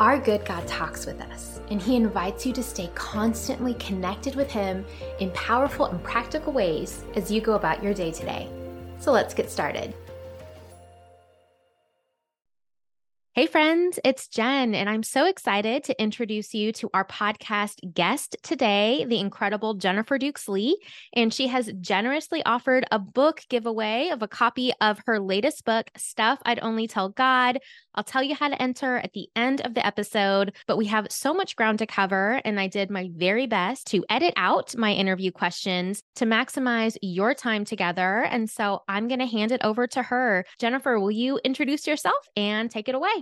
Our good God talks with us, and He invites you to stay constantly connected with Him in powerful and practical ways as you go about your day today. So let's get started. Hey, friends, it's Jen, and I'm so excited to introduce you to our podcast guest today, the incredible Jennifer Dukes Lee. And she has generously offered a book giveaway of a copy of her latest book, Stuff I'd Only Tell God. I'll tell you how to enter at the end of the episode, but we have so much ground to cover, and I did my very best to edit out my interview questions to maximize your time together. And so I'm going to hand it over to her. Jennifer, will you introduce yourself and take it away?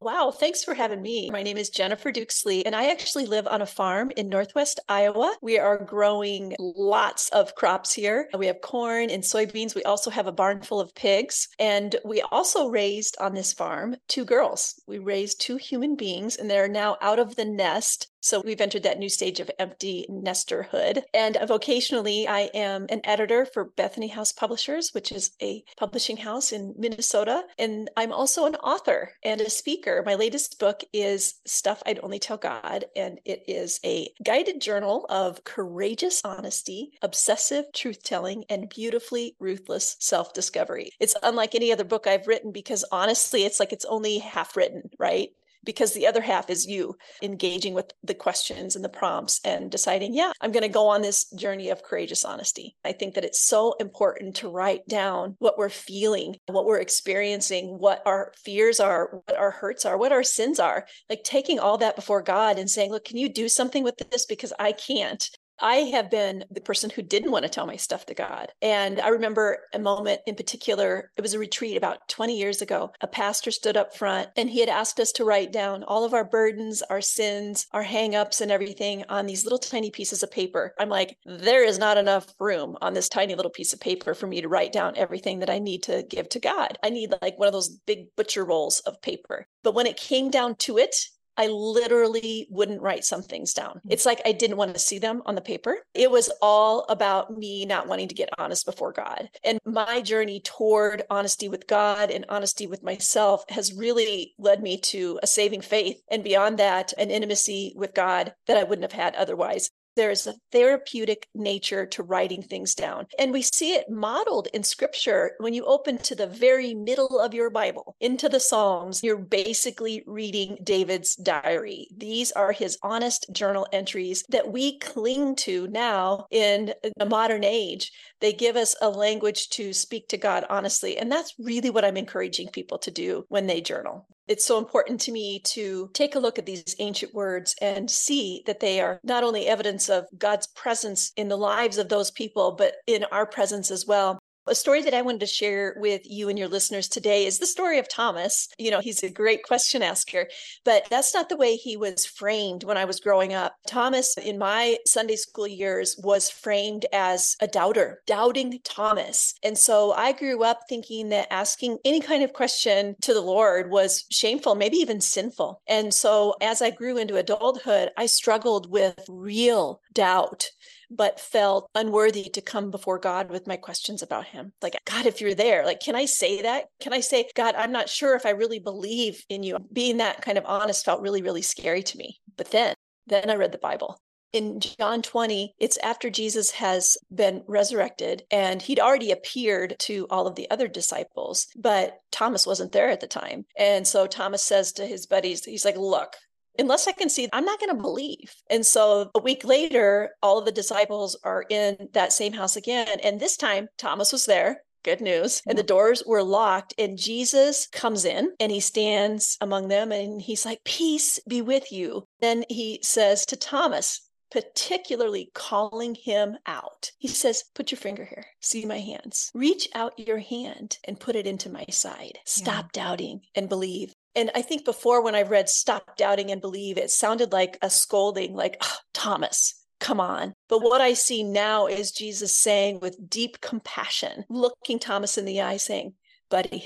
Wow, thanks for having me. My name is Jennifer Dukes Lee, and I actually live on a farm in Northwest Iowa. We are growing lots of crops here. We have corn and soybeans. We also have a barn full of pigs. And we also raised on this farm two girls. We raised two human beings, and they're now out of the nest so we've entered that new stage of empty nesterhood. And vocationally, I am an editor for Bethany House Publishers, which is a publishing house in Minnesota. And I'm also an author and a speaker. My latest book is Stuff I'd Only Tell God, and it is a guided journal of courageous honesty, obsessive truth telling, and beautifully ruthless self discovery. It's unlike any other book I've written because honestly, it's like it's only half written, right? Because the other half is you engaging with the questions and the prompts and deciding, yeah, I'm going to go on this journey of courageous honesty. I think that it's so important to write down what we're feeling, what we're experiencing, what our fears are, what our hurts are, what our sins are. Like taking all that before God and saying, look, can you do something with this? Because I can't. I have been the person who didn't want to tell my stuff to God. And I remember a moment in particular, it was a retreat about 20 years ago. A pastor stood up front and he had asked us to write down all of our burdens, our sins, our hangups, and everything on these little tiny pieces of paper. I'm like, there is not enough room on this tiny little piece of paper for me to write down everything that I need to give to God. I need like one of those big butcher rolls of paper. But when it came down to it, I literally wouldn't write some things down. Mm. It's like I didn't want to see them on the paper. It was all about me not wanting to get honest before God. And my journey toward honesty with God and honesty with myself has really led me to a saving faith. And beyond that, an intimacy with God that I wouldn't have had otherwise there's a therapeutic nature to writing things down. And we see it modeled in scripture. When you open to the very middle of your Bible, into the Psalms, you're basically reading David's diary. These are his honest journal entries that we cling to now in the modern age. They give us a language to speak to God honestly. And that's really what I'm encouraging people to do when they journal it's so important to me to take a look at these ancient words and see that they are not only evidence of God's presence in the lives of those people, but in our presence as well. A story that I wanted to share with you and your listeners today is the story of Thomas. You know, he's a great question asker, but that's not the way he was framed when I was growing up. Thomas, in my Sunday school years, was framed as a doubter, doubting Thomas. And so I grew up thinking that asking any kind of question to the Lord was shameful, maybe even sinful. And so as I grew into adulthood, I struggled with real doubt but felt unworthy to come before God with my questions about him. Like, God, if you're there, like, can I say that? Can I say, God, I'm not sure if I really believe in you? Being that kind of honest felt really, really scary to me. But then, then I read the Bible. In John 20, it's after Jesus has been resurrected and he'd already appeared to all of the other disciples, but Thomas wasn't there at the time. And so Thomas says to his buddies, he's like, Look, unless I can see, I'm not going to believe. And so a week later, all of the disciples are in that same house again. And this time, Thomas was there. Good news. And the doors were locked, and Jesus comes in and he stands among them and he's like, Peace be with you. Then he says to Thomas, particularly calling him out. He says, Put your finger here. See my hands. Reach out your hand and put it into my side. Stop yeah. doubting and believe. And I think before when I read Stop Doubting and Believe, it sounded like a scolding, like, oh, Thomas, come on. But what I see now is Jesus saying with deep compassion, looking Thomas in the eye, saying, buddy,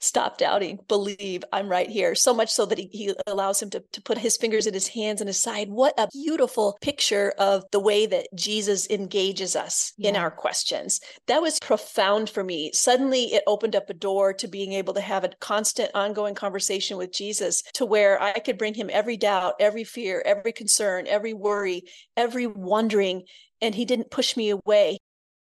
stop doubting, believe I'm right here. So much so that he, he allows him to, to put his fingers in his hands and his side. What a beautiful picture of the way that Jesus engages us yeah. in our questions. That was profound for me. Suddenly it opened up a door to being able to have a constant, ongoing conversation with Jesus to where I could bring him every doubt, every fear, every concern, every worry, every wondering. And he didn't push me away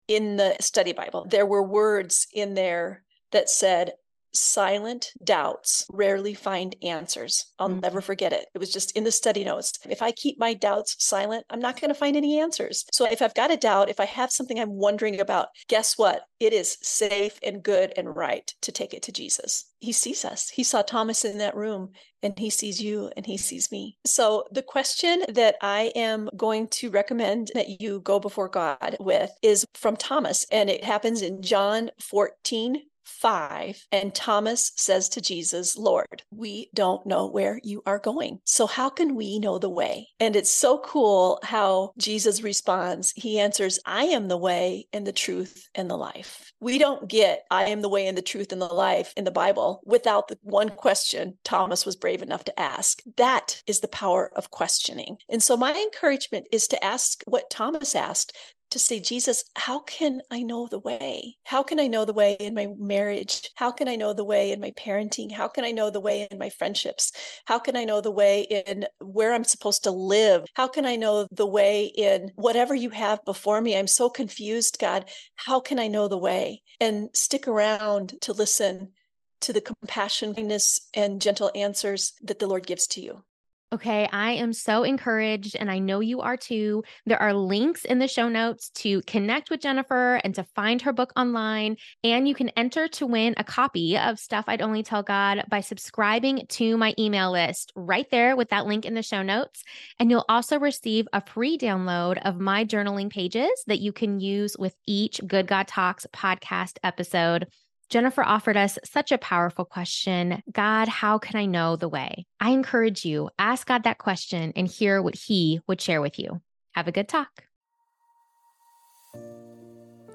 in the study Bible. There were words in there that said, silent doubts rarely find answers. I'll mm-hmm. never forget it. It was just in the study notes. If I keep my doubts silent, I'm not going to find any answers. So if I've got a doubt, if I have something I'm wondering about, guess what? It is safe and good and right to take it to Jesus. He sees us. He saw Thomas in that room and he sees you and he sees me. So, the question that I am going to recommend that you go before God with is from Thomas, and it happens in John 14 5. And Thomas says to Jesus, Lord, we don't know where you are going. So how can we know the way? And it's so cool how Jesus responds. He answers, I am the way and the truth and the life. We don't get I am the way and the truth and the life in the Bible without the one question Thomas was brave enough to ask. That is the power of questioning. And so my encouragement is to ask what Thomas asked to say, Jesus, how can I know the way? How can I know the way in my marriage? How can I know the way in my parenting? How can I know the way in my friendships? How can I know the way in where I'm supposed to live? How can I know the way in whatever you have before me? I'm so confused, God. How can I know the way? And stick around to listen to the compassion, kindness, and gentle answers that the Lord gives to you. Okay, I am so encouraged, and I know you are too. There are links in the show notes to connect with Jennifer and to find her book online. And you can enter to win a copy of Stuff I'd Only Tell God by subscribing to my email list right there with that link in the show notes. And you'll also receive a free download of my journaling pages that you can use with each Good God Talks podcast episode. Jennifer offered us such a powerful question God, how can I know the way? I encourage you, ask God that question and hear what He would share with you. Have a good talk.